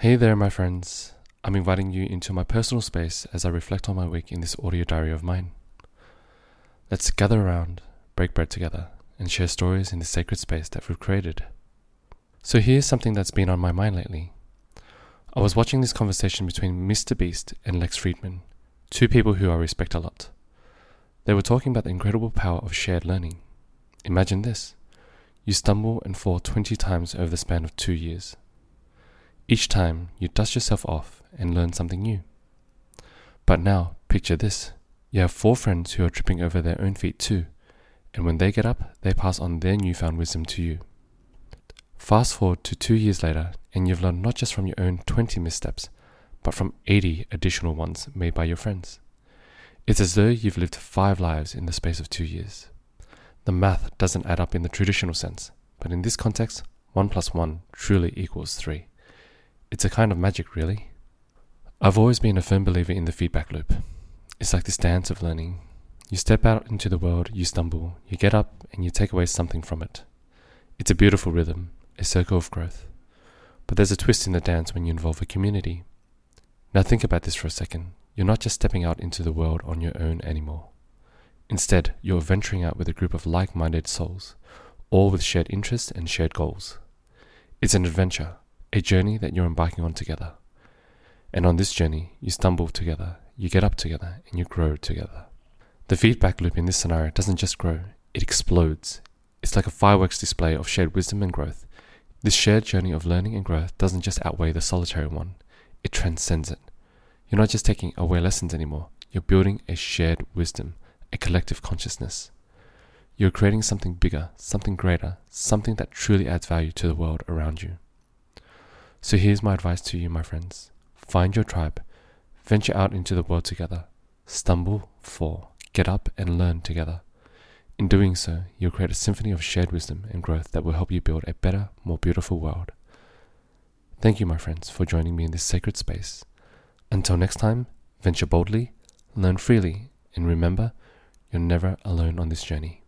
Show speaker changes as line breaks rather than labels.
Hey there, my friends. I'm inviting you into my personal space as I reflect on my week in this audio diary of mine. Let's gather around, break bread together, and share stories in the sacred space that we've created. So, here's something that's been on my mind lately. I was watching this conversation between Mr. Beast and Lex Fridman, two people who I respect a lot. They were talking about the incredible power of shared learning. Imagine this you stumble and fall 20 times over the span of two years. Each time, you dust yourself off and learn something new. But now, picture this you have four friends who are tripping over their own feet too, and when they get up, they pass on their newfound wisdom to you. Fast forward to two years later, and you've learned not just from your own 20 missteps, but from 80 additional ones made by your friends. It's as though you've lived five lives in the space of two years. The math doesn't add up in the traditional sense, but in this context, 1 plus 1 truly equals 3. It's a kind of magic, really. I've always been a firm believer in the feedback loop. It's like this dance of learning. You step out into the world, you stumble, you get up, and you take away something from it. It's a beautiful rhythm, a circle of growth. But there's a twist in the dance when you involve a community. Now think about this for a second. You're not just stepping out into the world on your own anymore. Instead, you're venturing out with a group of like minded souls, all with shared interests and shared goals. It's an adventure, a journey that you're embarking on together. And on this journey, you stumble together, you get up together, and you grow together. The feedback loop in this scenario doesn't just grow, it explodes. It's like a fireworks display of shared wisdom and growth. This shared journey of learning and growth doesn't just outweigh the solitary one, it transcends it. You're not just taking away lessons anymore, you're building a shared wisdom, a collective consciousness. You're creating something bigger, something greater, something that truly adds value to the world around you. So here's my advice to you, my friends find your tribe, venture out into the world together, stumble, fall, get up, and learn together. In doing so, you'll create a symphony of shared wisdom and growth that will help you build a better, more beautiful world. Thank you, my friends, for joining me in this sacred space. Until next time, venture boldly, learn freely, and remember, you're never alone on this journey.